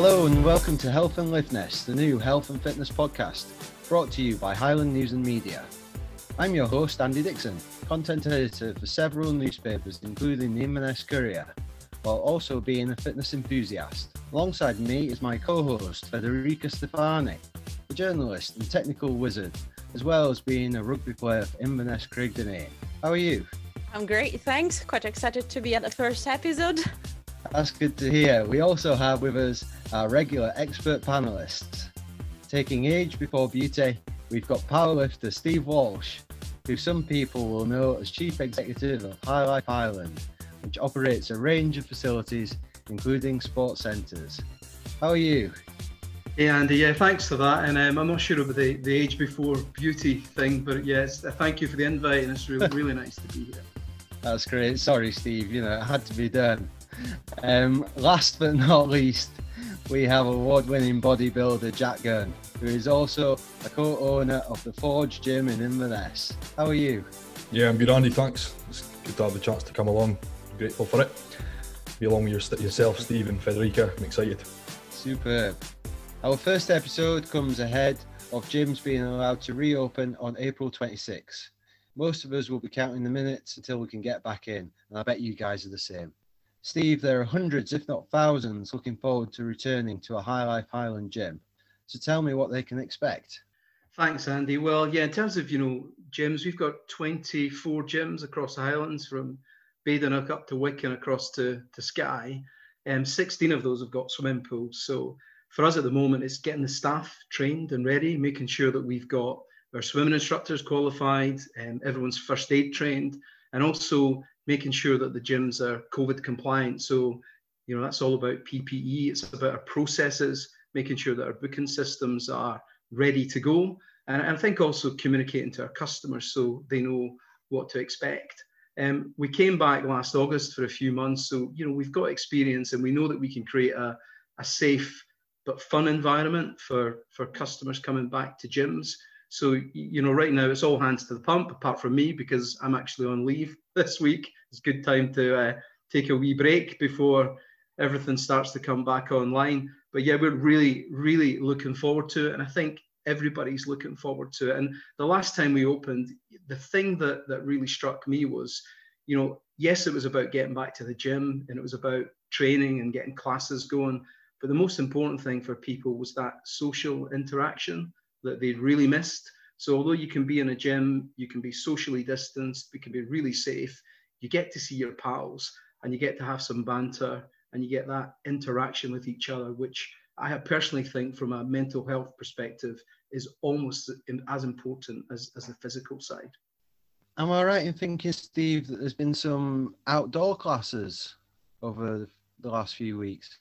Hello and welcome to Health and Liveness, the new health and fitness podcast, brought to you by Highland News and Media. I'm your host, Andy Dixon, content editor for several newspapers, including the Inverness Courier, while also being a fitness enthusiast. Alongside me is my co-host, Federica Stefani, a journalist and technical wizard, as well as being a rugby player for Inverness Craig Dunain. How are you? I'm great, thanks. Quite excited to be at the first episode. That's good to hear. We also have with us our regular expert panelists. Taking age before beauty, we've got powerlifter Steve Walsh, who some people will know as Chief Executive of High Life Highland, which operates a range of facilities, including sports centres. How are you? Hey Andy, yeah, thanks for that. And um, I'm not sure about the, the age before beauty thing, but yes, thank you for the invite, and it's really, really nice to be here. That's great. Sorry, Steve. You know, it had to be done. Um, last but not least, we have award-winning bodybuilder Jack Gunn, who is also a co-owner of the Forge Gym in Inverness. How are you? Yeah, I'm good, Andy. Thanks. It's good to have the chance to come along. I'm grateful for it. Be along with your, yourself, Steve and Federica. I'm excited. Superb. Our first episode comes ahead of gyms being allowed to reopen on April 26. Most of us will be counting the minutes until we can get back in, and I bet you guys are the same. Steve, there are hundreds, if not thousands, looking forward to returning to a High Life Highland gym. So tell me what they can expect. Thanks, Andy. Well, yeah, in terms of you know gyms, we've got 24 gyms across the Highlands, from Badenoch up to Wick and across to, to Skye. Um, 16 of those have got swimming pools. So for us at the moment, it's getting the staff trained and ready, making sure that we've got our swimming instructors qualified, and everyone's first aid trained, and also making sure that the gyms are COVID compliant. So, you know, that's all about PPE. It's about our processes, making sure that our booking systems are ready to go. And I think also communicating to our customers so they know what to expect. Um, we came back last August for a few months, so you know we've got experience and we know that we can create a, a safe but fun environment for for customers coming back to gyms. So, you know, right now it's all hands to the pump, apart from me, because I'm actually on leave this week. It's a good time to uh, take a wee break before everything starts to come back online. But yeah, we're really, really looking forward to it. And I think everybody's looking forward to it. And the last time we opened, the thing that, that really struck me was, you know, yes, it was about getting back to the gym and it was about training and getting classes going. But the most important thing for people was that social interaction that they really missed. So although you can be in a gym, you can be socially distanced, we can be really safe, you get to see your pals and you get to have some banter and you get that interaction with each other, which I personally think from a mental health perspective is almost as important as, as the physical side. Am I right in thinking, Steve, that there's been some outdoor classes over the last few weeks?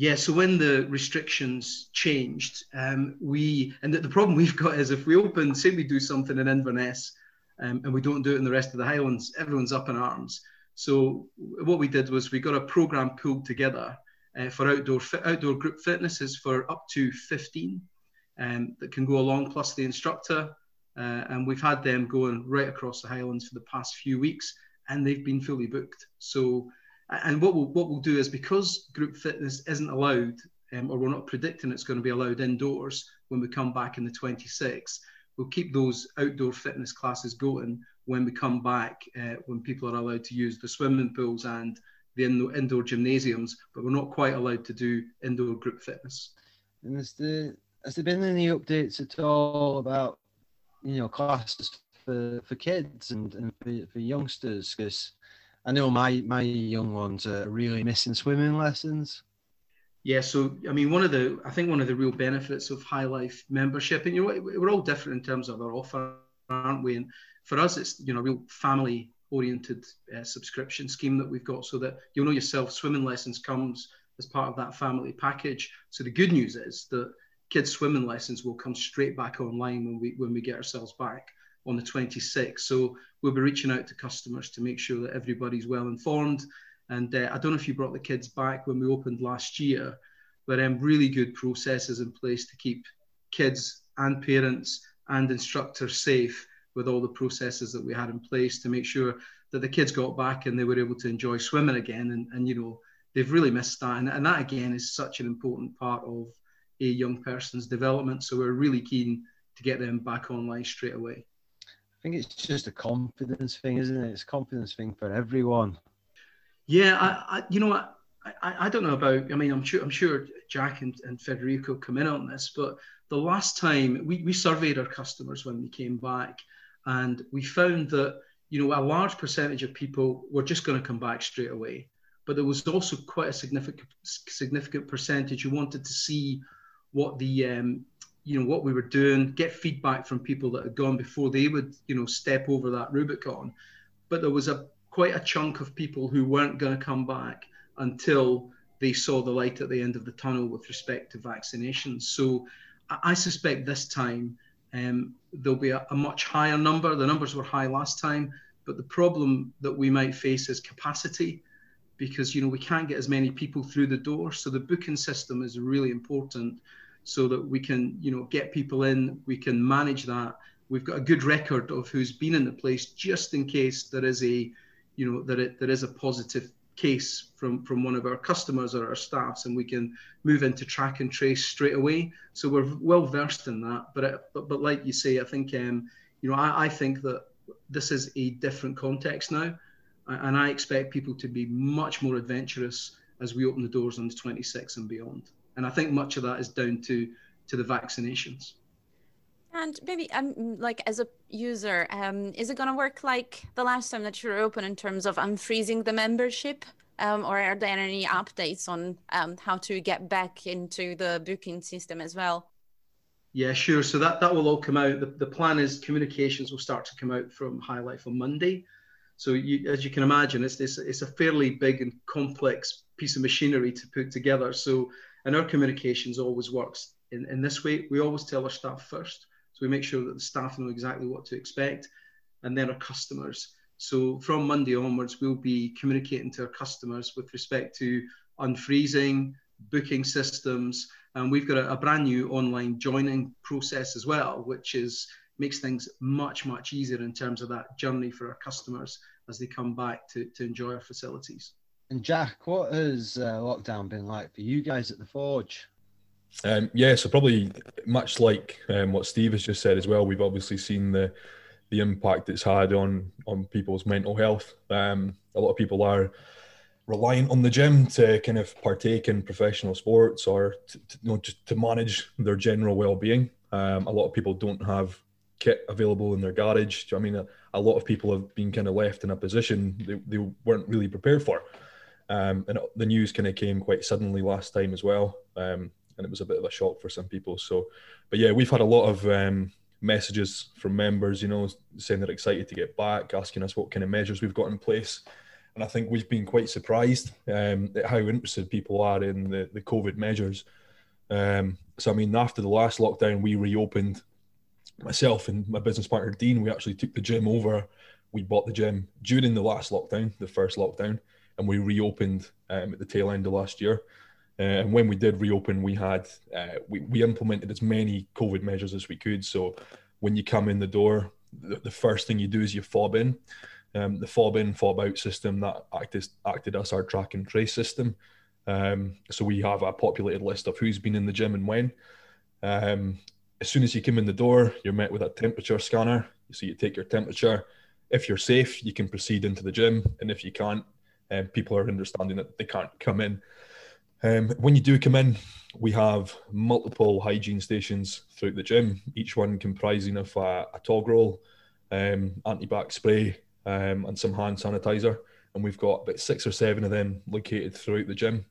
Yeah, so when the restrictions changed, um, we and the, the, problem we've got is if we open, say we do something in Inverness, um, and we don't do it in the rest of the Highlands, everyone's up in arms. So what we did was we got a program pulled together uh, for outdoor outdoor group fitnesses for up to 15 um, that can go along, plus the instructor. Uh, and we've had them going right across the Highlands for the past few weeks, and they've been fully booked. So and what we'll, what we'll do is because group fitness isn't allowed, um, or we're not predicting it's going to be allowed indoors when we come back in the 26th, we'll keep those outdoor fitness classes going when we come back, uh, when people are allowed to use the swimming pools and the indoor, gymnasiums, but we're not quite allowed to do indoor group fitness. And has there, has there been any updates at all about, you know, classes for, for kids and, and for, for youngsters? Because I know my my young ones are really missing swimming lessons. Yeah, so I mean, one of the I think one of the real benefits of High Life membership, and you know, we're all different in terms of our offer, aren't we? And for us, it's you know, a real family oriented uh, subscription scheme that we've got, so that you'll know yourself, swimming lessons comes as part of that family package. So the good news is that kids' swimming lessons will come straight back online when we when we get ourselves back on the 26th. So we'll be reaching out to customers to make sure that everybody's well informed. And uh, I don't know if you brought the kids back when we opened last year, but um, really good processes in place to keep kids and parents and instructors safe with all the processes that we had in place to make sure that the kids got back and they were able to enjoy swimming again and, and you know they've really missed that. And, and that again is such an important part of a young person's development. So we're really keen to get them back online straight away. I think it's just a confidence thing, isn't it? It's a confidence thing for everyone. Yeah, I, I you know. I, I don't know about. I mean, I'm sure I'm sure Jack and, and Federico come in on this, but the last time we, we surveyed our customers when we came back, and we found that you know a large percentage of people were just going to come back straight away, but there was also quite a significant significant percentage who wanted to see what the um, you know what we were doing, get feedback from people that had gone before they would you know step over that Rubicon. But there was a quite a chunk of people who weren't going to come back until they saw the light at the end of the tunnel with respect to vaccinations. So I suspect this time um, there'll be a, a, much higher number. The numbers were high last time, but the problem that we might face is capacity because you know we can't get as many people through the door. So the booking system is really important so that we can you know get people in, we can manage that. We've got a good record of who's been in the place just in case there is a you know that it, there is a positive case from from one of our customers or our staffs and we can move into track and trace straight away so we're well versed in that but it, but, but like you say i think um, you know I, I think that this is a different context now and i expect people to be much more adventurous as we open the doors on the 26th and beyond and i think much of that is down to to the vaccinations and maybe um, like as a user, um, is it going to work like the last time that you were open in terms of unfreezing the membership? Um, or are there any updates on um, how to get back into the booking system as well? Yeah, sure. So that, that will all come out. The, the plan is communications will start to come out from High Life on Monday. So you, as you can imagine, it's, it's, it's a fairly big and complex piece of machinery to put together. So, and our communications always works in, in this way. We always tell our staff first. So we make sure that the staff know exactly what to expect and then our customers. So from Monday onwards, we'll be communicating to our customers with respect to unfreezing, booking systems, and we've got a, a brand new online joining process as well, which is makes things much much easier in terms of that journey for our customers as they come back to, to enjoy our facilities. And Jack, what has uh, lockdown been like for you guys at the Forge? Um, yeah, so probably much like um, what Steve has just said as well. We've obviously seen the the impact it's had on on people's mental health. Um, a lot of people are reliant on the gym to kind of partake in professional sports or to, to, you know, just to manage their general well-being. Um, a lot of people don't have kit available in their garage. I mean, a, a, lot of people have been kind of left in a position they, they weren't really prepared for. Um, and the news kind of came quite suddenly last time as well. Um, and it was a bit of a shock for some people. So, but yeah, we've had a lot of um, messages from members, you know, saying they're excited to get back, asking us what kind of measures we've got in place. And I think we've been quite surprised um, at how interested people are in the, the COVID measures. Um, so, I mean, after the last lockdown, we reopened. Myself and my business partner Dean, we actually took the gym over. We bought the gym during the last lockdown, the first lockdown, and we reopened um, at the tail end of last year. Uh, and when we did reopen, we had uh, we, we implemented as many COVID measures as we could. So when you come in the door, the, the first thing you do is you fob in. Um, the fob in, fob out system that acted, acted as our track and trace system. Um, so we have a populated list of who's been in the gym and when. Um, as soon as you come in the door, you're met with a temperature scanner. So you take your temperature. If you're safe, you can proceed into the gym, and if you can't, um, people are understanding that they can't come in. Um, when you do come in, we have multiple hygiene stations throughout the gym, each one comprising of a, a tog roll, um, antibac spray, um, and some hand sanitizer. And we've got about six or seven of them located throughout the gym,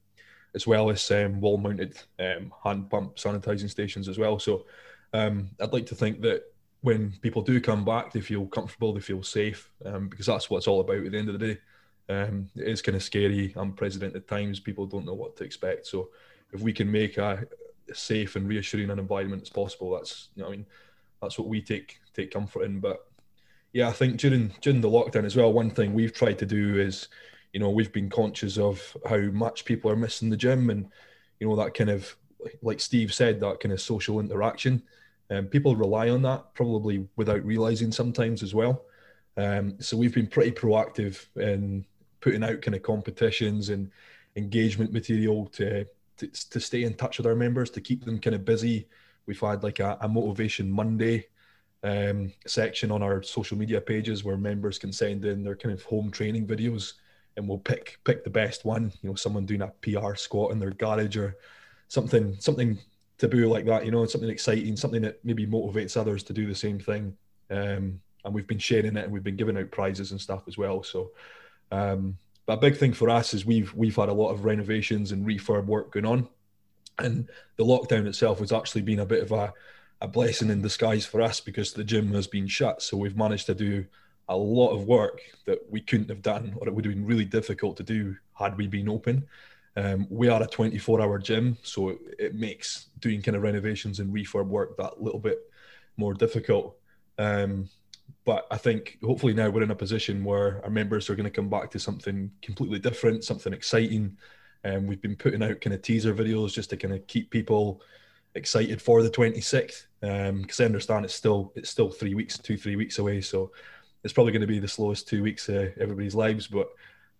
as well as um, wall mounted um, hand pump sanitizing stations as well. So um, I'd like to think that when people do come back, they feel comfortable, they feel safe, because that's what it's all about at the end of the day. Um, it is kind of scary, unprecedented times. People don't know what to expect. So if we can make a safe and reassuring an environment as possible, that's you know, I mean, that's what we take take comfort in. But yeah, I think during during the lockdown as well, one thing we've tried to do is, you know, we've been conscious of how much people are missing the gym, and you know that kind of like Steve said, that kind of social interaction. Um, people rely on that probably without realizing sometimes as well. Um, so we've been pretty proactive in putting out kind of competitions and engagement material to, to, to stay in touch with our members, to keep them kind of busy. We've had like a, a motivation Monday um, section on our social media pages where members can send in their kind of home training videos and we'll pick pick the best one. You know, someone doing a PR squat in their garage or something something taboo like that. You know, something exciting, something that maybe motivates others to do the same thing. Um, and we've been sharing it and we've been giving out prizes and stuff as well. So, um, but a big thing for us is we've we've had a lot of renovations and refurb work going on, and the lockdown itself has actually been a bit of a a blessing in disguise for us because the gym has been shut. So we've managed to do a lot of work that we couldn't have done, or it would have been really difficult to do had we been open. Um, we are a 24 hour gym, so it, it, makes doing kind of renovations and refurb work that little bit more difficult. Um, but I think hopefully now we're in a position where our members are going to come back to something completely different, something exciting. And um, we've been putting out kind of teaser videos just to kind of keep people excited for the 26th because um, I understand it's still it's still three weeks, two three weeks away. So it's probably going to be the slowest two weeks of everybody's lives. But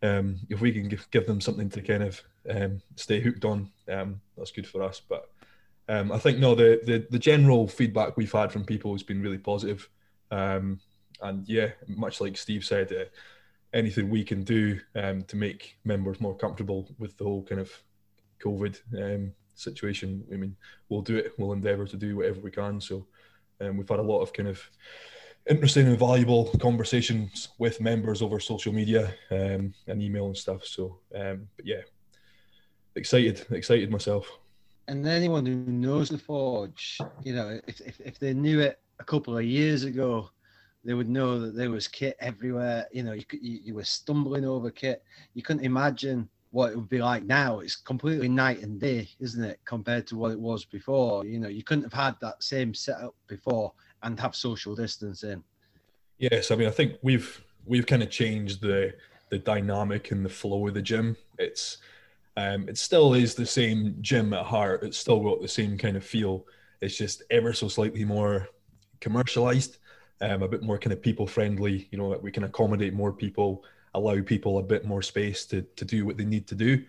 um, if we can give, give them something to kind of um, stay hooked on, um, that's good for us. But um, I think no, the, the the general feedback we've had from people has been really positive. Um, and yeah, much like Steve said, uh, anything we can do um, to make members more comfortable with the whole kind of COVID situation, I mean, we'll do it. We'll endeavour to do whatever we can. So we've had a lot of kind of interesting and valuable conversations with members over social media um, and email and stuff. So, um, but yeah, excited, excited myself. And anyone who knows the Forge, you know, if, if, if they knew it a couple of years ago, they would know that there was kit everywhere. You know, you, you, you were stumbling over kit. You couldn't imagine what it would be like now. It's completely night and day, isn't it, compared to what it was before? You know, you couldn't have had that same setup before and have social distancing. Yes, I mean, I think we've we've kind of changed the the dynamic and the flow of the gym. It's um, it still is the same gym at heart. It's still got the same kind of feel. It's just ever so slightly more commercialized, um, a bit more kind of people friendly. You know, we can accommodate more people, allow people a bit more space to to do what they need to do.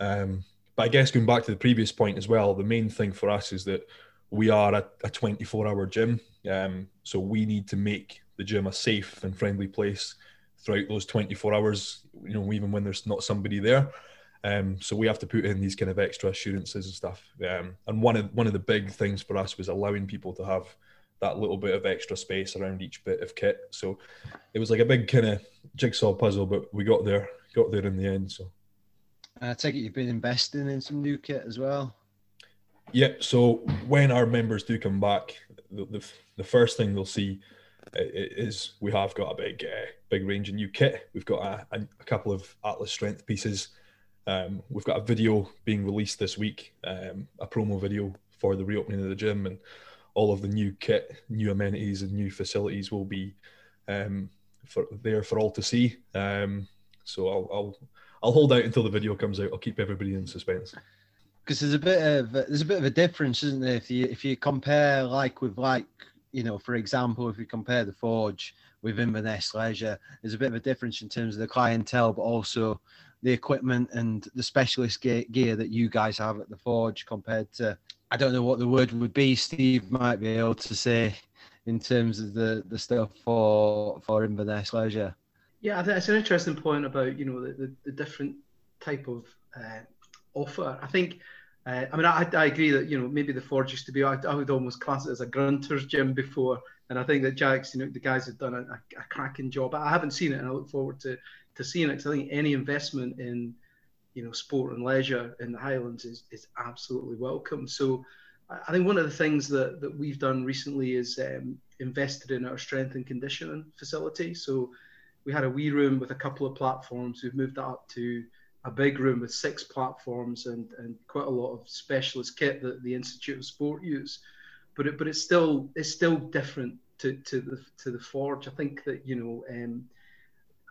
Um, but I guess going back to the previous point as well, the main thing for us is that we are a, a 24 hour gym. Um, so we need to make the gym a safe and friendly place throughout those 24 hours, you know, even when there's not somebody there. Um, so we have to put in these kind of extra assurances and stuff. Um, and one of one of the big things for us was allowing people to have that little bit of extra space around each bit of kit. So it was like a big kind of jigsaw puzzle, but we got there, got there in the end. So I take it you've been investing in some new kit as well. Yeah. So when our members do come back, the, the, the first thing they'll see is we have got a big uh, big range of new kit. We've got a, a, a couple of Atlas strength pieces. Um, we've got a video being released this week, um, a promo video for the reopening of the gym, and all of the new kit, new amenities, and new facilities will be um, for there for all to see. Um, so I'll, I'll I'll hold out until the video comes out. I'll keep everybody in suspense because there's a bit of there's a bit of a difference, isn't there? If you if you compare like with like you know, for example, if we compare the Forge with Inverness Leisure, there's a bit of a difference in terms of the clientele, but also the equipment and the specialist gear, gear that you guys have at the Forge compared to I don't know what the word would be. Steve might be able to say in terms of the the stuff for for Inverness Leisure. Yeah, I think it's an interesting point about you know the, the, the different type of uh, offer. I think, uh, I mean, I, I agree that you know maybe the Forge used to be. I, I would almost class it as a grunter's gym before, and I think that Jack's, you know, the guys have done a, a cracking job. I haven't seen it, and I look forward to to it. Because I think any investment in you know sport and leisure in the Highlands is is absolutely welcome. So. I think one of the things that, that we've done recently is um, invested in our strength and conditioning facility. So we had a wee room with a couple of platforms. We've moved that up to a big room with six platforms and, and quite a lot of specialist kit that the Institute of Sport use. But it, but it's still it's still different to, to the to the Forge. I think that you know, um,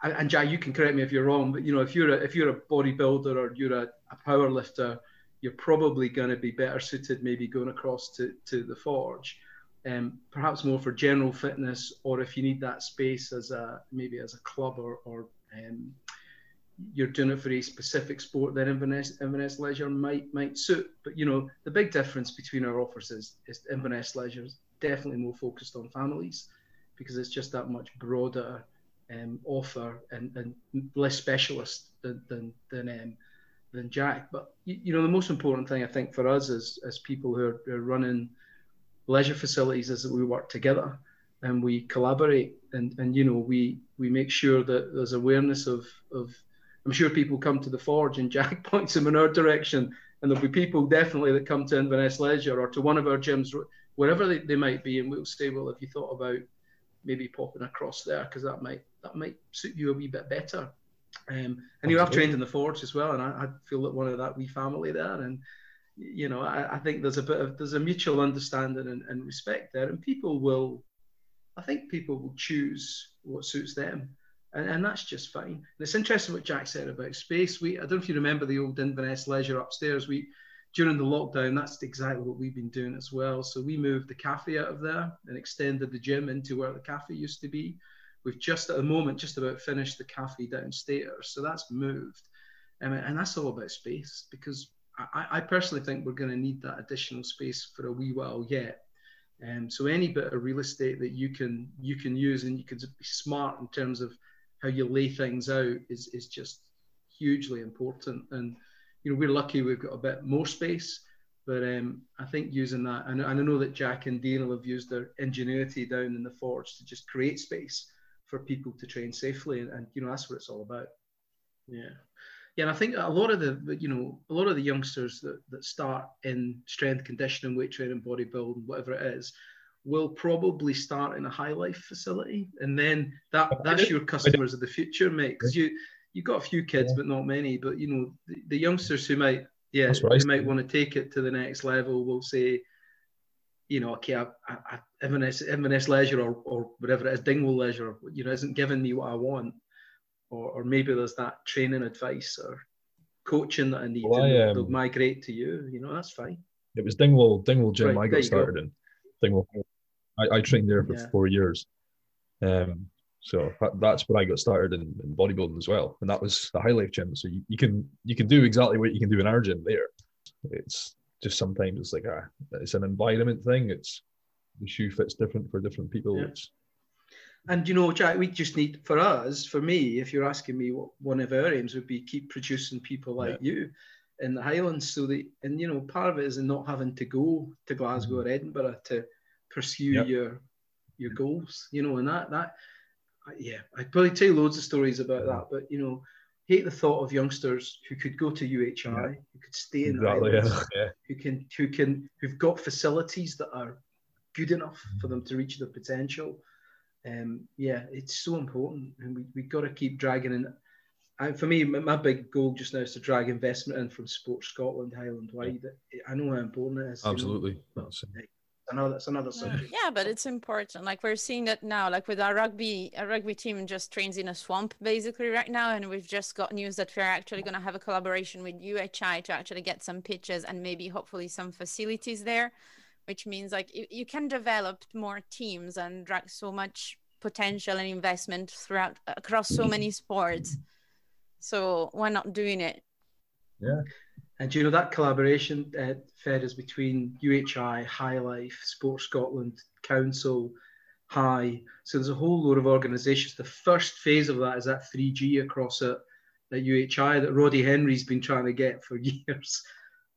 and Jai, you can correct me if you're wrong, but you know, if you're a if you're a bodybuilder or you're a, a power lifter, you're probably going to be better suited maybe going across to to the Forge. Um, perhaps more for general fitness, or if you need that space as a maybe as a club or, or um, you're doing it for a specific sport, then Inverness, Inverness Leisure might might suit. But you know, the big difference between our offers is, is Inverness Leisure is definitely more focused on families because it's just that much broader um, offer and, and less specialist than than than, um, than Jack. But you, you, know, the most important thing I think for us as as people who are, are running leisure facilities is that we work together and we collaborate. And and you know we we make sure that there's awareness of of I'm sure people come to the forge and Jack points them in our direction. And there'll be people definitely that come to Inverness Leisure or to one of our gyms wherever they, they might be. And we'll say well have you thought about maybe popping across there? Because that might that might suit you a wee bit better um, and you I've trained in the forge as well and I, I feel that one of that wee family there and you know I, I, think there's a bit of there's a mutual understanding and, and respect there and people will I think people will choose what suits them, and, and that's just fine. And it's interesting what Jack said about space. We I don't know if you remember the old Inverness Leisure upstairs. We during the lockdown, that's exactly what we've been doing as well. So we moved the cafe out of there and extended the gym into where the cafe used to be. We've just at the moment just about finished the cafe downstairs, so that's moved, um, and that's all about space because I, I personally think we're going to need that additional space for a wee while yet. Um, so any bit of real estate that you can you can use and you can be smart in terms of how you lay things out is is just hugely important. And you know we're lucky we've got a bit more space, but um, I think using that and, and I know that Jack and Dean will have used their ingenuity down in the forge to just create space for people to train safely, and, and you know that's what it's all about. Yeah yeah, and I think a lot of the you know a lot of the youngsters that, that start in strength conditioning, weight training, bodybuilding, whatever it is, will probably start in a high life facility, and then that that's your customers of the future, mate. Because you you've got a few kids, yeah. but not many. But you know the, the youngsters who might yeah right. who might want to take it to the next level will say, you know, okay, I, I, Inverness, Inverness Leisure or, or whatever it is, Dingwall Leisure, you know, isn't giving me what I want or, or maybe there's that training advice or coaching that I need well, I, um, they'll migrate to you. You know, that's fine. It was Dingwall Dingwall Gym right, I got started go. in. Dingwall. I, I trained there for yeah. four years. Um, so that's where I got started in, in, bodybuilding as well, and that was the High Life gym. So you, you can you can do exactly what you can do in our gym there. It's just sometimes it's like a it's an environment thing. It's the shoe fits different for different people. Yeah. It's and you know, Jack, we just need for us, for me, if you're asking me what one of our aims would be, keep producing people like yeah. you in the Highlands. So that, and you know, part of it is not having to go to Glasgow mm-hmm. or Edinburgh to pursue yep. your your goals. You know, and that that yeah, I'd probably tell you loads of stories about that. But you know, hate the thought of youngsters who could go to UHI, yeah. who could stay in exactly, the yeah. who can who can who've got facilities that are good enough for them to reach their potential um, yeah, it's so important, and we we got to keep dragging in. And for me, my big goal just now is to drag investment in from Sports Scotland, Highland wide. I know how important it is. Absolutely. You know? Another that's another subject. Yeah, but it's important. Like we're seeing that now. Like with our rugby, our rugby team just trains in a swamp basically right now, and we've just got news that we're actually going to have a collaboration with UHI to actually get some pitches and maybe hopefully some facilities there which means like you, you can develop more teams and drag so much potential and investment throughout across so many sports. So why not doing it? Yeah. And you know that collaboration, uh, Fed, is between UHI, High Life, Sports Scotland, Council, High. So there's a whole load of organisations. The first phase of that is that 3G across it at UHI that Roddy Henry's been trying to get for years.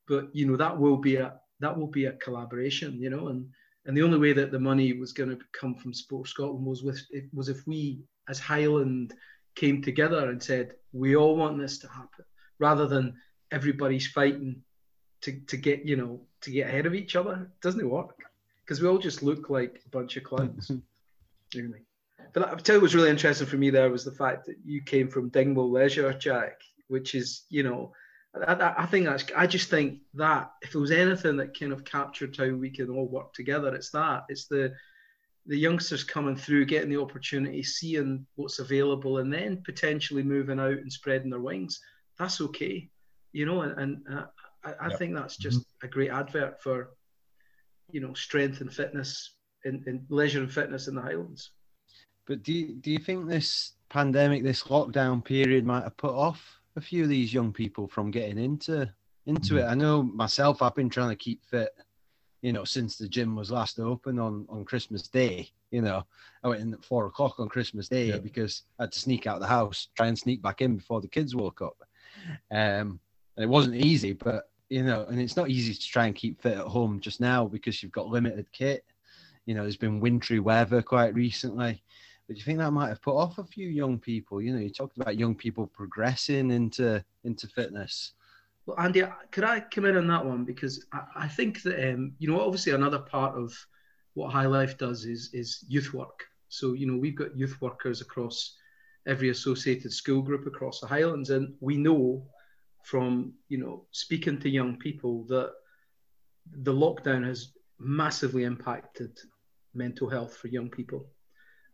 But you know that will be a that will be a collaboration, you know, and and the only way that the money was going to come from Sport Scotland was with it was if we as Highland came together and said we all want this to happen, rather than everybody's fighting to, to get you know to get ahead of each other. Doesn't it work because we all just look like a bunch of clowns. but I tell you what's really interesting for me there was the fact that you came from Dingwall Leisure, Jack, which is you know I, I, think that's. I just think that if there was anything that kind of captured how we can all work together, it's that. It's the the youngsters coming through, getting the opportunity, seeing what's available, and then potentially moving out and spreading their wings. That's okay, you know. And, and uh, I, I yep. think that's just mm-hmm. a great advert for, you know, strength and fitness in, in leisure and fitness in the Highlands. But do you, do you think this pandemic, this lockdown period, might have put off a few of these young people from getting into into it. I know myself, I've been trying to keep fit, you know, since the gym was last open on on Christmas Day. You know, I went in at four o'clock on Christmas Day Yeah. because I had to sneak out of the house, try and sneak back in before the kids woke up. Um, and it wasn't easy, but you know, and it's not easy to try and keep fit at home just now because you've got limited kit. You know, there's been wintry weather quite recently. But do you think that might have put off a few young people? You know, you talked about young people progressing into into fitness. Well, Andy, could I come in on that one because I, I think that um, you know obviously another part of what High Life does is is youth work. So you know we've got youth workers across every associated school group across the Highlands, and we know from you know speaking to young people that the lockdown has massively impacted mental health for young people,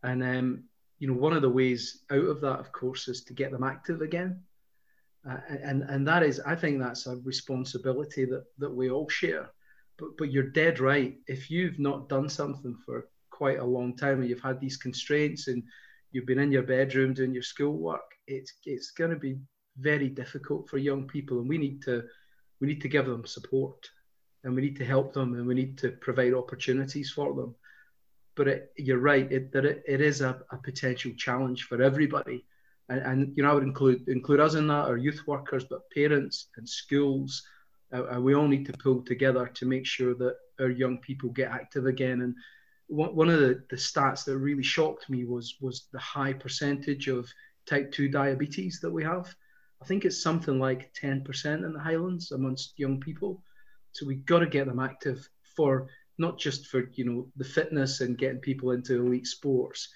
and um, you know one of the ways out of that, of course, is to get them active again. Uh, and and that is I think that's a responsibility that that we all share. But but you're dead right. If you've not done something for quite a long time and you've had these constraints and you've been in your bedroom doing your schoolwork, it's it's going to be very difficult for young people, and we need to we need to give them support, and we need to help them, and we need to provide opportunities for them. But it, you're right it, that it, it is a, a potential challenge for everybody and, and, you know I would include include us in that, our youth workers, but parents and schools, uh, and we all need to pull together to make sure that our young people get active again. And one, one of the, the stats that really shocked me was was the high percentage of type two diabetes that we have. I think it's something like ten percent in the Highlands amongst young people. So we've got to get them active for not just for you know the fitness and getting people into elite sports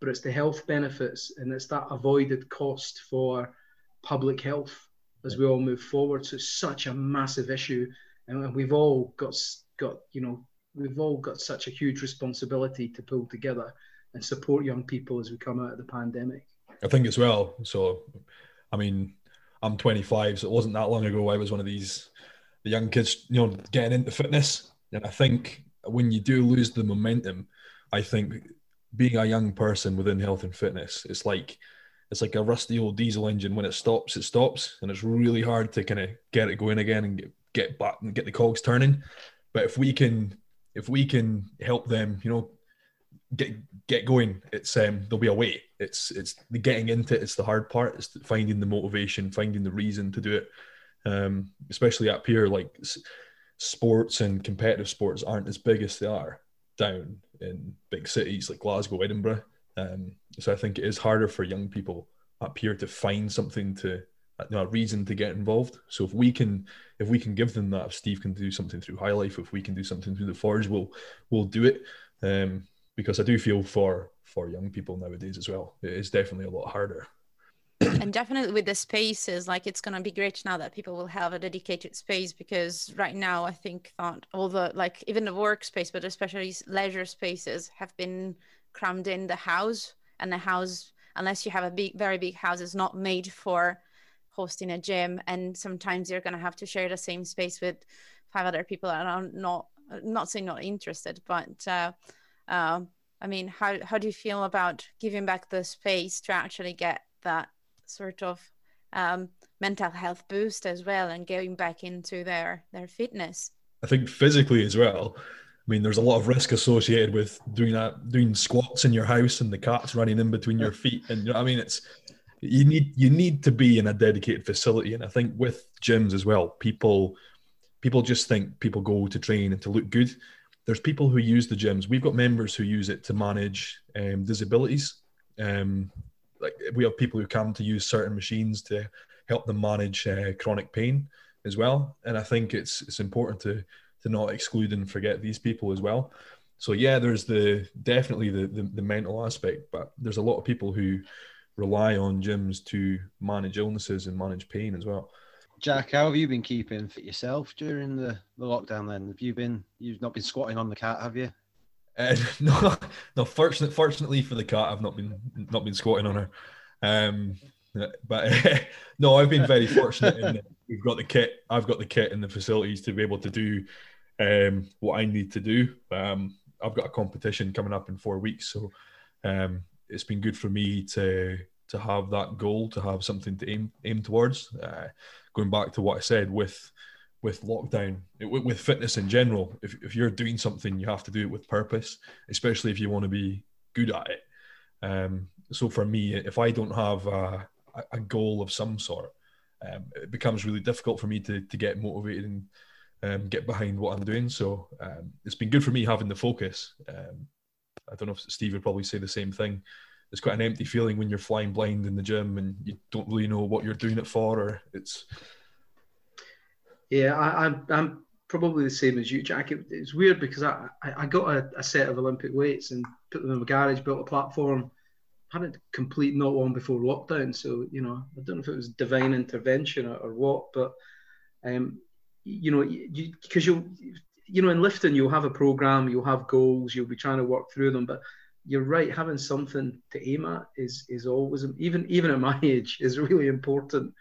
but it's the health benefits and it's that avoided cost for public health as we all move forward. So it's such a massive issue, and we've all got got you know we've all got such a huge responsibility to pull together and support young people as we come out of the pandemic. I think as well. So, I mean, I'm 25, so it wasn't that long ago I was one of these the young kids, you know, getting into fitness. And I think when you do lose the momentum, I think being a young person within health and fitness, it's like it's like a rusty old diesel engine. When it stops, it stops, and it's really hard to kind of get it going again and get, get back and get the cogs turning. But if we can, if we can help them, you know, get get going, it's um there'll be a way. It's it's the getting into it. It's the hard part. It's finding the motivation, finding the reason to do it. Um, especially up here, like sports and competitive sports aren't as big as they are down in big cities like Glasgow, Edinburgh. Um, so I think it is harder for young people up here to find something to you know, a reason to get involved. So if we can if we can give them that, if Steve can do something through High Life, if we can do something through the Forge, we'll we'll do it. Um, because I do feel for for young people nowadays as well. It is definitely a lot harder. and definitely with the spaces like it's going to be great now that people will have a dedicated space because right now i think that all the like even the workspace but especially leisure spaces have been crammed in the house and the house unless you have a big very big house is not made for hosting a gym and sometimes you're going to have to share the same space with five other people and i'm not not saying not interested but uh, uh, i mean how, how do you feel about giving back the space to actually get that sort of um, mental health boost as well and going back into their their fitness? I think physically as well. I mean there's a lot of risk associated with doing that doing squats in your house and the cat's running in between your feet. And you know i mean it's you need you need to be in a dedicated facility. And i think with gyms as well people people just think people go to train and to look good there's people who use the gyms. We've got members who use it to manage um, disabilities. Um, like we have people who come to use certain machines to help them manage uh, chronic pain as well. And i think it's it's important to to not exclude and forget these people as well. So yeah there's the definitely the, the, the mental aspect but there's a lot of people who rely on gyms to manage illnesses and manage pain as well Jack, how have you been keeping fit yourself during the, the lockdown then? Have you been you've not been squatting on the cat, have you? Uh, no, no. Fortunate, fortunately for the cat, I've not been not been squatting on her. Um, but uh, no, I've been very fortunate in we've got the kit. I've got the kit and the facilities to be able to do um, what I need to do. Um, I've got a competition coming up in four weeks, so um, it's been good for me to to have that goal, to have something to aim aim towards. Uh, going back to what I said with with lockdown, with, with fitness in general, if, if you're doing something, you have to do it with purpose, especially if you want to be good at it. Um, so for me, if I don't have a, a goal of some sort, um, it becomes really difficult for me to, to get motivated and um, get behind what I'm doing. So um, it's been good for me having the focus. Um, I don't know if Steve would probably say the same thing. It's quite an empty feeling when you're flying blind in the gym and you don't really know what you're doing it for, or it's. Yeah, I, am I'm, I'm probably the same as you, Jack. It, it's weird because I, I got a, a, set of Olympic weights and put them in my garage, built a platform. Hadn't complete not long before lockdown, so you know I don't know if it was divine intervention or, or what, but um, you know, because you, you you know in lifting you'll have a program, you'll have goals, you'll be trying to work through them, but you're right, having something to aim at is is always even even at my age is really important,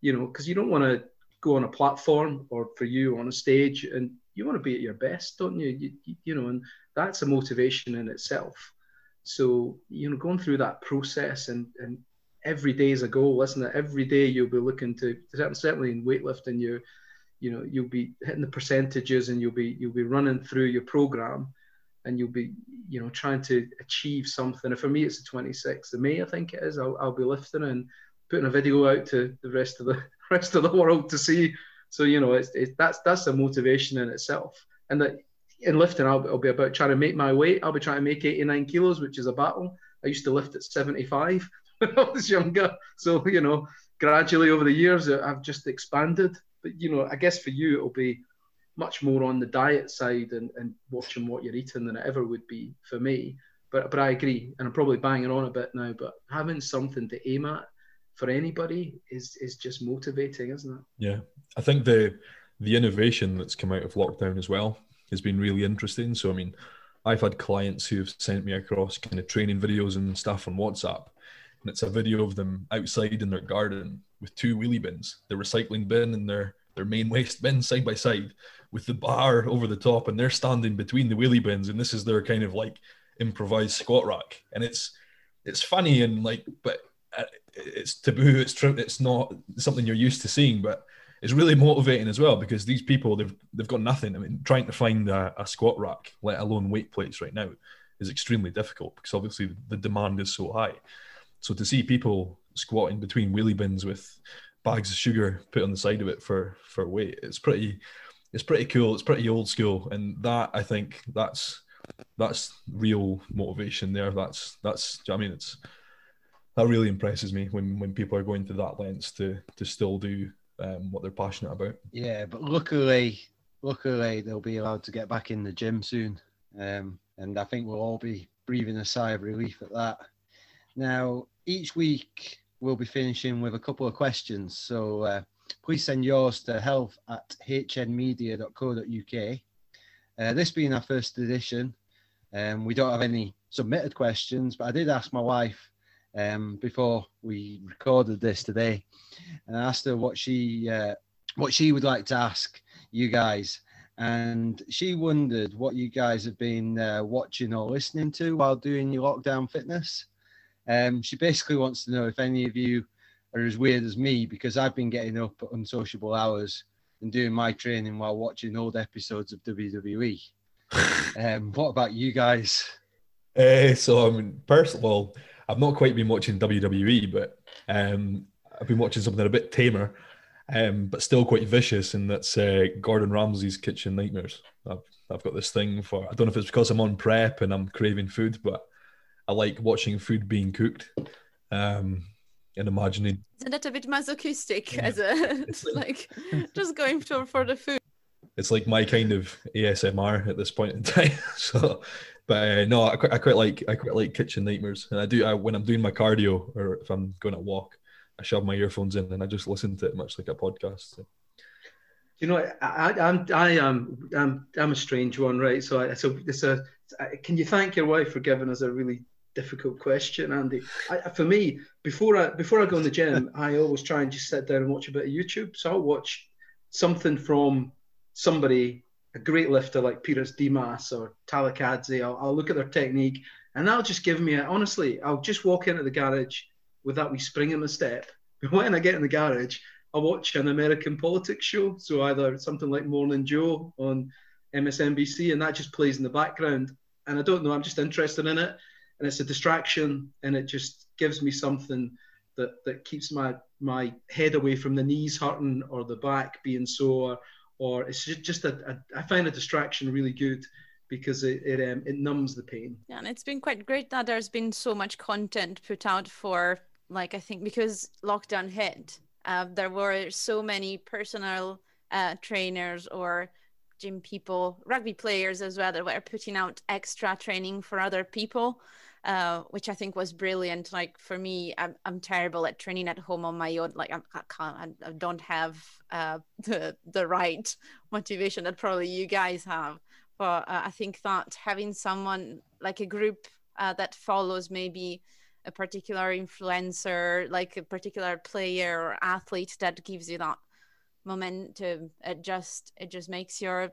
you know, because you don't want to go on a platform or for you on a stage and you want to be at your best, don't you? You, you know, and that's a motivation in itself. So you know, going through that process and and every day is a goal, isn't it? Every day you'll be looking to certainly in weightlifting you you know you'll be hitting the percentages and you'll be you'll be running through your program and you'll be you know trying to achieve something. And for me it's the 26th of may i think it is. I'll, I'll be lifting and putting a video out to the rest of the rest of the world to see. So you know it's, it's that's that's a motivation in itself. And that in lifting I'll, I'll be about trying to make my weight. I'll be trying to make 89 kilos which is a battle. I used to lift at 75 when i was younger. So you know gradually over the years i've just expanded. But you know i guess for you it'll be much more on the diet side and, and watching what you're eating than it ever would be for me. But but I agree, and I'm probably banging on a bit now. But having something to aim at for anybody is is just motivating, isn't it? Yeah, I think the the innovation that's come out of lockdown as well has been really interesting. So I mean, I've had clients who have sent me across kind of training videos and stuff on WhatsApp, and it's a video of them outside in their garden with two wheelie bins, the recycling bin and their their main waste bin side by side with the bar over the top, and they're standing between the wheelie bins, and this is their kind of like improvised squat rack, and it's it's funny and like, but uh, it's taboo. It's true. It's not something you're used to seeing, but it's really motivating as well because these people they've they've got nothing. I mean, trying to find a, a squat rack, let alone weight plates, right now, is extremely difficult because obviously the demand is so high. So to see people squatting between wheelie bins with bags of sugar put on the side of it for for weight, it's pretty it's pretty cool. It's pretty old school, and that I think that's that's real motivation there. That's that's I mean it's that really impresses me when when people are going to that lengths to to still do um, what they're passionate about. Yeah, but luckily, luckily they'll be allowed to get back in the gym soon, um, and I think we'll all be breathing a sigh of relief at that. Now, each week we'll be finishing with a couple of questions, so. Uh, please send yours to health at hnmedia.co.uk. Uh, this being our first edition, um, we don't have any submitted questions, but I did ask my wife um, before we recorded this today, and I asked her what she uh, what she would like to ask you guys, and she wondered what you guys have been uh, watching or listening to while doing your lockdown fitness. Um, she basically wants to know if any of you are as weird as me because I've been getting up at unsociable hours and doing my training while watching old episodes of WWE. um, what about you guys? Uh, so I mean, first of all, I've not quite been watching WWE, but um, I've been watching something a bit tamer, um, but still quite vicious, and that's uh, Gordon Ramsay's Kitchen Nightmares. I've, I've got this thing for I don't know if it's because I'm on prep and I'm craving food, but I like watching food being cooked. Um, and imagining. Isn't that a bit masochistic yeah. as a like just going for for the food? It's like my kind of ASMR at this point in time. so, but uh, no, I quite, I quite like I quite like kitchen nightmares, and I do I, when I'm doing my cardio or if I'm going to walk, I shove my earphones in and I just listen to it much like a podcast. So. You know, I, I'm I am I'm I'm a strange one, right? So I, so it's a. Can you thank your wife for giving us a really difficult question, Andy. I, for me, before I before I go in the gym, I always try and just sit down and watch a bit of YouTube. So I'll watch something from somebody, a great lifter like Pyrros Dimas or Talakhadze. I'll, I'll look at their technique, and that'll just give me a, honestly. I'll just walk into the garage, with that wee spring in my step. When I get in the garage, I watch an American politics show. So either something like Morning Joe on MSNBC, and that just plays in the background. And I don't know, I'm just interested in it. And it's a distraction, and it just gives me something that, that keeps my, my head away from the knees hurting or the back being sore. Or it's just a, a I find a distraction really good because it it, um, it numbs the pain. Yeah, and it's been quite great that there's been so much content put out for like I think because lockdown hit, uh, there were so many personal uh, trainers or gym people, rugby players as well that were putting out extra training for other people. Uh, which I think was brilliant. Like for me, I'm, I'm terrible at training at home on my own. Like I'm, I can't, I don't have uh, the the right motivation that probably you guys have. But uh, I think that having someone like a group uh, that follows maybe a particular influencer, like a particular player or athlete that gives you that momentum, it just it just makes your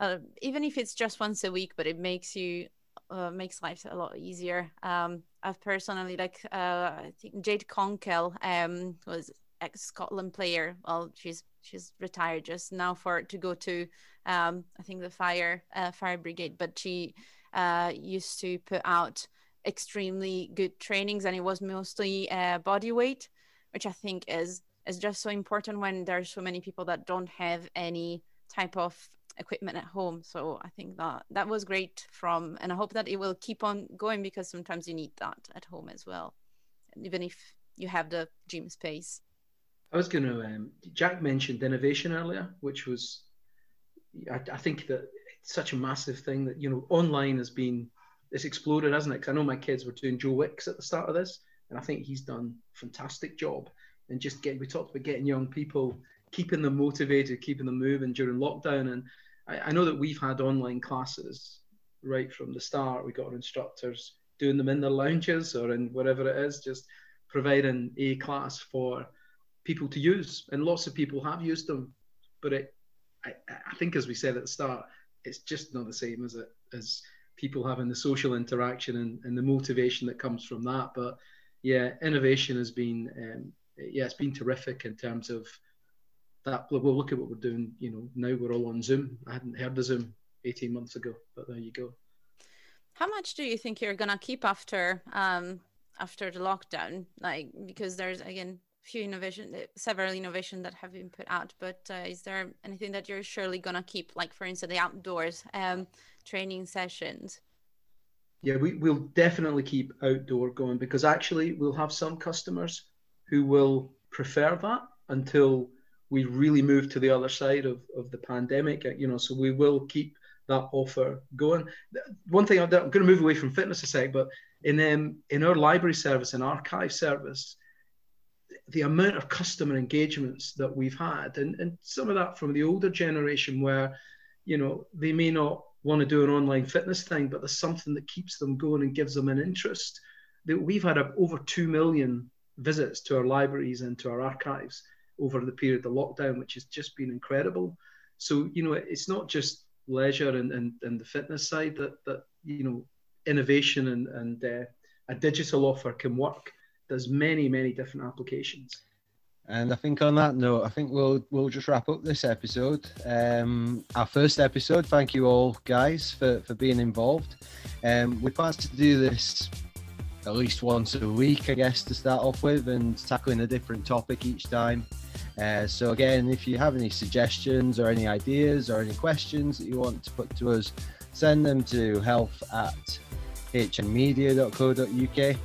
uh, even if it's just once a week, but it makes you uh, makes life a lot easier. Um, I've personally like uh, I think Jade Konkel um, was ex Scotland player. Well, she's she's retired just now for to go to um, I think the fire uh, fire brigade, but she uh, used to put out extremely good trainings, and it was mostly uh, body weight, which I think is is just so important when there's so many people that don't have any type of equipment at home. So I think that that was great from, and I hope that it will keep on going because sometimes you need that at home as well, even if you have the gym space. I was going to. Um, Jack mentioned innovation earlier, which was, I, I, think that it's such a massive thing that you know online has been it's exploded, hasn't it? Because I know my kids were doing Joe Wicks at the start of this, and I think he's done a fantastic job. And just get we talked about getting young people, keeping them motivated, keeping them moving during lockdown. And I, I know that we've had online classes right from the start. We got our instructors doing them in their lounges or in whatever it is, just providing a class for people to use, and lots of people have used them. But it, I, I think, as we said at the start, it's just not the same as it as people having the social interaction and, and the motivation that comes from that. But yeah, innovation has been um, yeah, it's been terrific in terms of that. We'll look at what we're doing. You know, now we're all on Zoom. I hadn't heard of Zoom 18 months ago, but there you go. How much do you think you're gonna keep after um, after the lockdown? Like because there's again few innovation, several innovation that have been put out. But uh, is there anything that you're surely gonna keep, like for instance, the outdoors um, training sessions? Yeah, we will definitely keep outdoor going because actually we'll have some customers who will prefer that until we really move to the other side of, of the pandemic. You know, so we will keep that offer going. One thing I'm, going to move away from fitness a sec, but in um, in our library service and archive service, the amount of customer engagements that we've had, and, and some of that from the older generation where, you know, they may not want to do an online fitness thing, but there's something that keeps them going and gives them an interest. That we've had over 2 million visits to our libraries and to our archives over the period of the lockdown, which has just been incredible. So, you know, it's not just leisure and, and, and the fitness side that, that, you know, innovation and, and uh, a digital offer can work there's many many different applications and I think on that note, I think we'll we'll just wrap up this episode. Um, our first episode. Thank you all, guys, for, for being involved. Um, we plan to do this at least once a week, I guess, to start off with, and tackling a different topic each time. Uh, so again, if you have any suggestions or any ideas or any questions that you want to put to us, send them to health at hnmedia.co.uk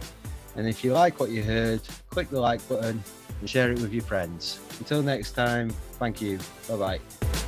and if you like what you heard, click the like button and share it with your friends. Until next time, thank you. Bye bye.